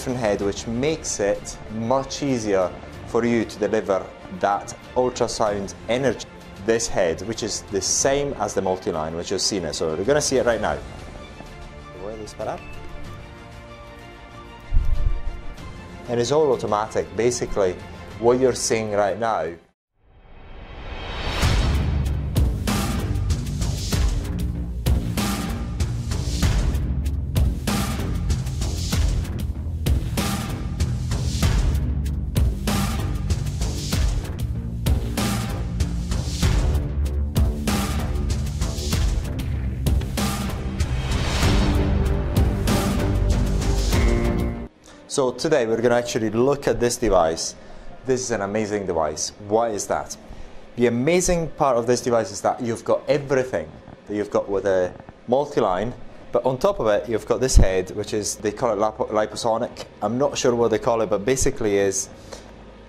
different head which makes it much easier for you to deliver that ultrasound energy. This head, which is the same as the multi-line, which you've seen it. So we're to see it right now. And it's all automatic. Basically, what you're seeing right now So today we're going to actually look at this device. This is an amazing device. Why is that? The amazing part of this device is that you've got everything that you've got with a multi-line, but on top of it you've got this head, which is, they call it liposonic. I'm not sure what they call it, but basically is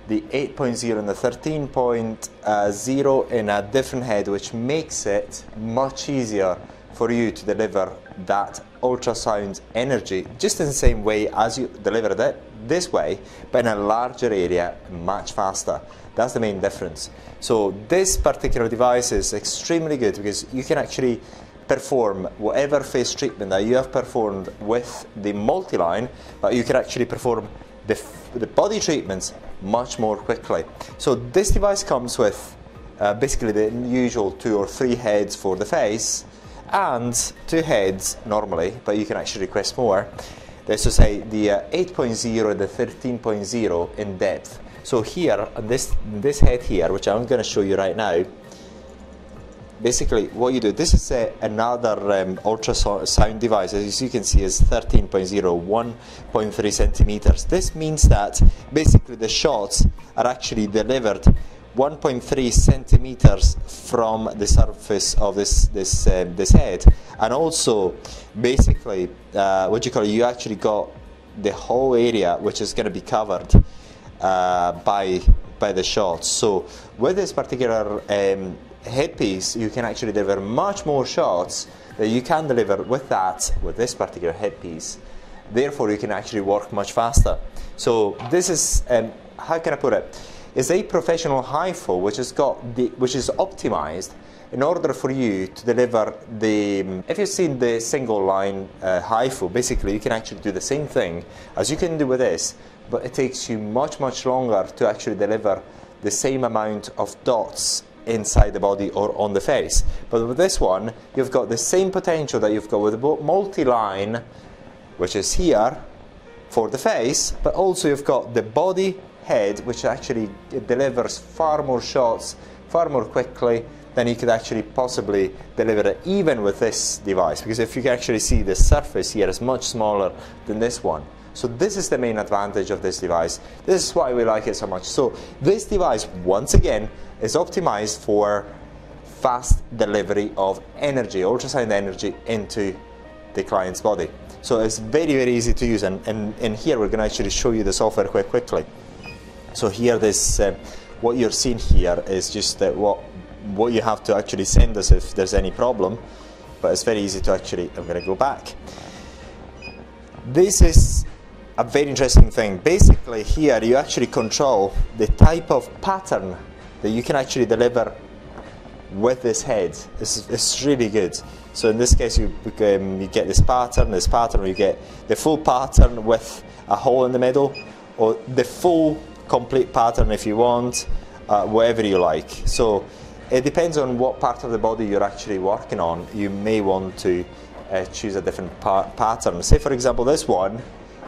the 8.0 and the 13.0 uh, in a different head, which makes it much easier for you to deliver that ultrasound energy just in the same way as you delivered it this way, but in a larger area much faster. That's the main difference. So this particular device is extremely good because you can actually perform whatever face treatment that you have performed with the multi-line, but you can actually perform the, the body treatments much more quickly. So this device comes with uh, basically the usual two or three heads for the face, and two heads normally, but you can actually request more. Let's just say the uh, 8.0 and the 13.0 in depth. So here, this, this head here, which I'm going to show you right now, basically what you do, this is a, another um, ultrasound device, as you can see is 13.0, 1.3 centimeters. This means that basically the shots are actually delivered 1.3 centimeters from the surface of this this um, this head, and also basically uh, what you call it, you actually got the whole area which is going to be covered uh, by by the shots. So with this particular um, headpiece, you can actually deliver much more shots that you can deliver with that with this particular headpiece. Therefore, you can actually work much faster. So this is um, how can I put it? Is a professional HIFU which has got the, which is optimized in order for you to deliver the, if you've seen the single line uh, HIFU, basically you can actually do the same thing as you can do with this, but it takes you much, much longer to actually deliver the same amount of dots inside the body or on the face. But with this one, you've got the same potential that you've got with the multi-line, which is here for the face, but also you've got the body head, which actually delivers far more shots far more quickly than you could actually possibly deliver it even with this device. Because if you can actually see the surface here is much smaller than this one. So this is the main advantage of this device. This is why we like it so much. So this device once again is optimized for fast delivery of energy ultrasound energy into the client's body. So it's very very easy to use. And, and, and here we're going to actually show you the software quite quickly so here, this uh, what you're seeing here is just uh, what what you have to actually send us if there's any problem. But it's very easy to actually. I'm going to go back. This is a very interesting thing. Basically, here you actually control the type of pattern that you can actually deliver with this head. It's, it's really good. So in this case, you, um, you get this pattern, this pattern, you get the full pattern with a hole in the middle, or the full complete pattern if you want, uh, whatever you like. So it depends on what part of the body you're actually working on. You may want to uh, choose a different pa pattern. Say for example this one,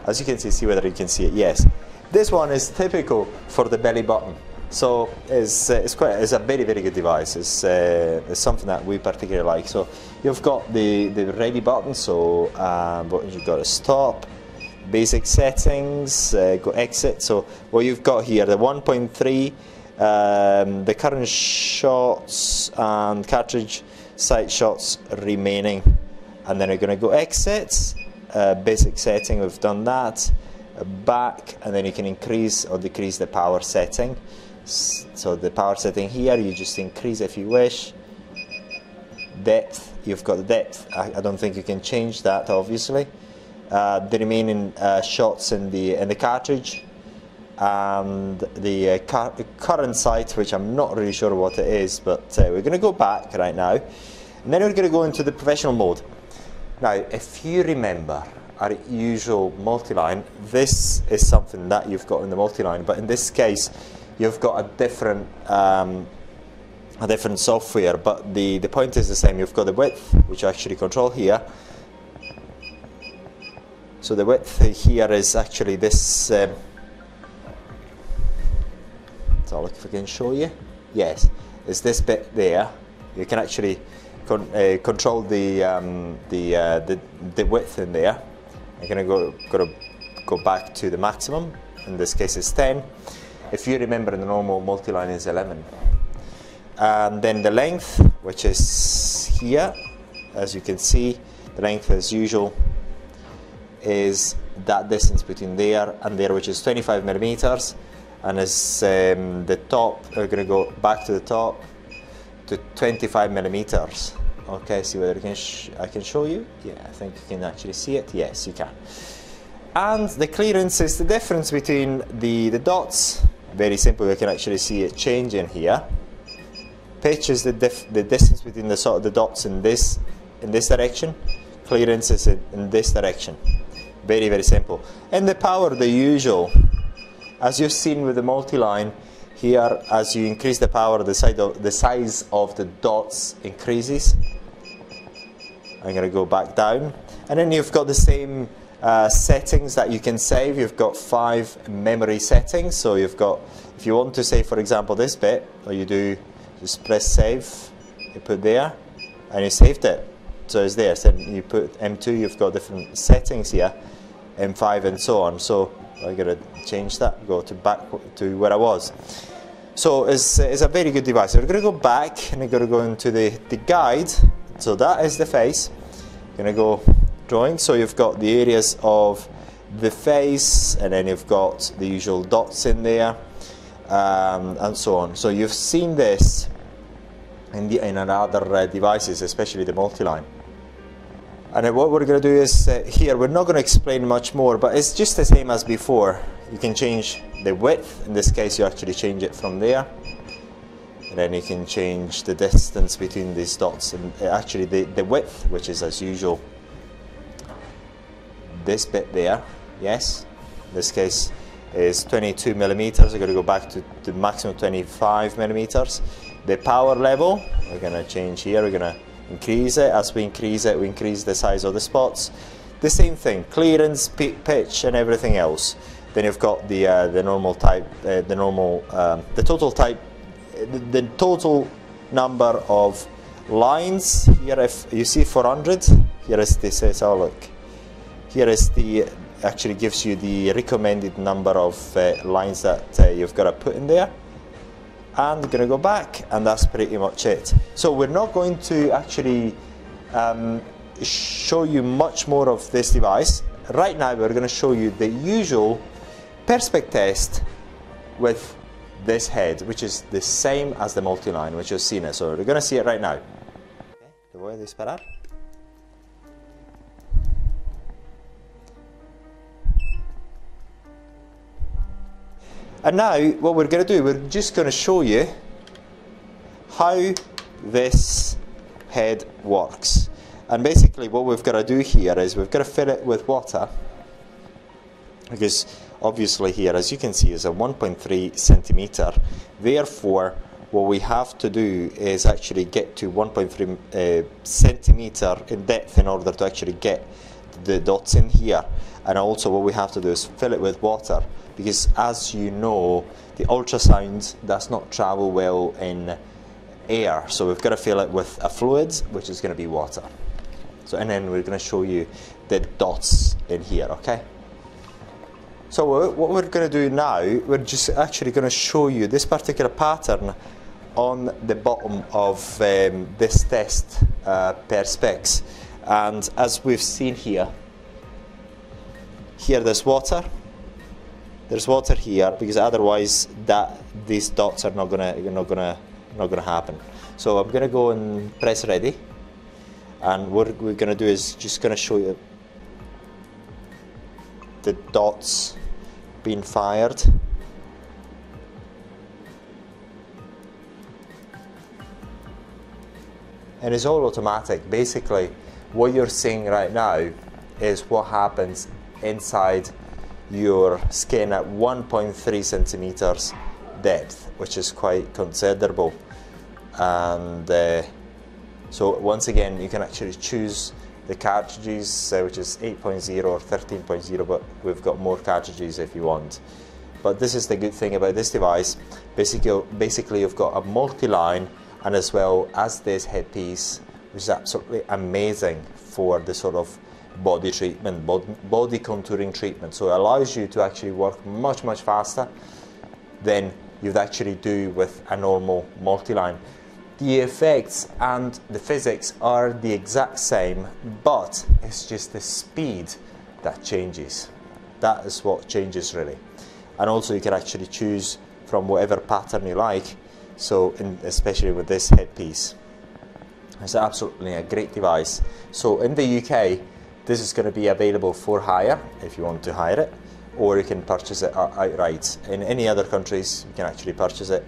as you can see, see whether you can see it, yes. This one is typical for the belly button. So it's, uh, it's, quite, it's a very, very good device. It's, uh, it's something that we particularly like. So you've got the, the ready button, so uh, you've got a stop, basic settings, uh, go exit. So what you've got here, the 1.3, um, the current shots and cartridge sight shots remaining. And then we're going to go exit, uh, basic setting, we've done that. Back, and then you can increase or decrease the power setting. So the power setting here, you just increase if you wish. Depth, you've got the depth. I, I don't think you can change that, obviously uh, the remaining uh, shots in the in the cartridge and the uh, current sight, which I'm not really sure what it is, but uh, we're going to go back right now, and then we're going to go into the professional mode. Now, if you remember our usual multi-line, this is something that you've got in the multi-line, but in this case, you've got a different um, a different software, but the, the point is the same. You've got the width, which you actually control here. So the width here is actually this. Um, so look if I can show you. Yes, it's this bit there. You can actually con- uh, control the um, the, uh, the the width in there. I'm gonna go gotta go back to the maximum. In this case, it's 10. If you remember, the normal multi-line is 11. And then the length, which is here, as you can see, the length as usual is that distance between there and there, which is 25 millimeters. And as um, the top, we're going to go back to the top to 25 millimeters. Okay, see whether I can, I can show you. Yeah, I think you can actually see it. Yes, you can. And the clearance is the difference between the, the dots. Very simple, you can actually see it changing here. Pitch is the, the distance between the sort of the dots in this in this direction. Clearance is in, in this direction. Very very simple. And the power, the usual. As you've seen with the multi-line, here as you increase the power, the size of the size of the dots increases. I'm going to go back down, and then you've got the same uh, settings that you can save. You've got five memory settings. So you've got, if you want to save, for example, this bit, or you do just press save, you put there, and you saved it. So it's there. So you put M2, you've got different settings here, M5 and so on. So I gotta change that, go to back to where I was. So it's, it's a very good device. We're gonna go back and we're gonna go into the, the guide. So that is the face. Gonna go drawing. So you've got the areas of the face, and then you've got the usual dots in there, um, and so on. So you've seen this in, the, in other uh, devices, especially the multi-line. And what we're going to do is uh, here, we're not going to explain much more, but it's just the same as before. You can change the width. In this case, you actually change it from there. And then you can change the distance between these dots and uh, actually the, the width, which is as usual this bit there, yes. In this case is 22 millimeters. We're going to go back to the maximum 25 millimeters. The power level, we're going to change here. We're going to increase it. As we increase it, we increase the size of the spots. The same thing, clearance, pitch, and everything else. Then you've got the uh, the normal type, uh, the normal, um, the total type, the, the total number of lines. Here, if you see 400, here is this. Oh look, here is the actually gives you the recommended number of uh, lines that uh, you've got to put in there and we're going to go back and that's pretty much it. So we're not going to actually um, show you much more of this device. Right now we're going to show you the usual perspex test with this head which is the same as the multi-line which you've seen it. So we're going to see it right now. Okay. And now what we're going to do, we're just going to show you how this head works. And basically what we've got to do here is we've got to fill it with water because obviously here as you can see is a 1.3 centimeter. Therefore what we have to do is actually get to 1.3 uh, centimeter in depth in order to actually get the dots in here. And also what we have to do is fill it with water because as you know the ultrasound does not travel well in air. So we've got to fill it with a fluid which is going to be water. So and then we're going to show you the dots in here okay? So what we're going to do now we're just actually going to show you this particular pattern on the bottom of um, this test uh, perspex and as we've seen here here there's water there's water here because otherwise that these dots are not gonna not gonna not gonna happen so I'm gonna go and press ready and what we're gonna do is just gonna show you the dots being fired. And it's all automatic. Basically, what you're seeing right now is what happens inside your skin at 1.3 centimeters depth, which is quite considerable. And uh, so once again, you can actually choose the cartridges, uh, which is 8.0 or 13.0, but we've got more cartridges if you want. But this is the good thing about this device. Basically, basically you've got a multi-line and as well as this headpiece, which is absolutely amazing for the sort of body treatment, body contouring treatment. So it allows you to actually work much, much faster than you'd actually do with a normal multi-line. The effects and the physics are the exact same, but it's just the speed that changes. That is what changes really. And also you can actually choose from whatever pattern you like, so in, especially with this headpiece. It's absolutely a great device. So in the UK, this is going to be available for hire if you want to hire it, or you can purchase it outright. In any other countries, you can actually purchase it.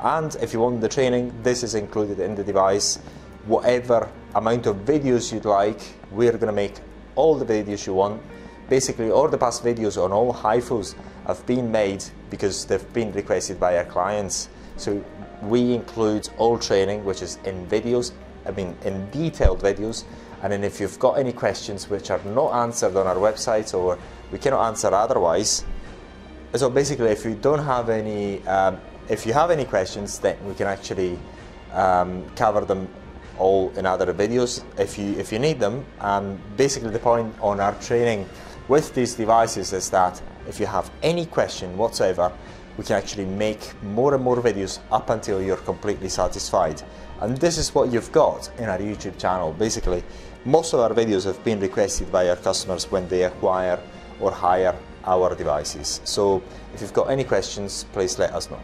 And if you want the training, this is included in the device. Whatever amount of videos you'd like, we're going to make all the videos you want. Basically, all the past videos on all HIFUs have been made because they've been requested by our clients. So we include all training, which is in videos, I mean in detailed videos, and then if you've got any questions which are not answered on our website or we cannot answer otherwise, so basically if you don't have any, um, if you have any questions, then we can actually um, cover them all in other videos if you if you need them. And basically the point on our training with these devices is that if you have any question whatsoever, we can actually make more and more videos up until you're completely satisfied. And this is what you've got in our YouTube channel. Basically, most of our videos have been requested by our customers when they acquire or hire our devices. So if you've got any questions, please let us know.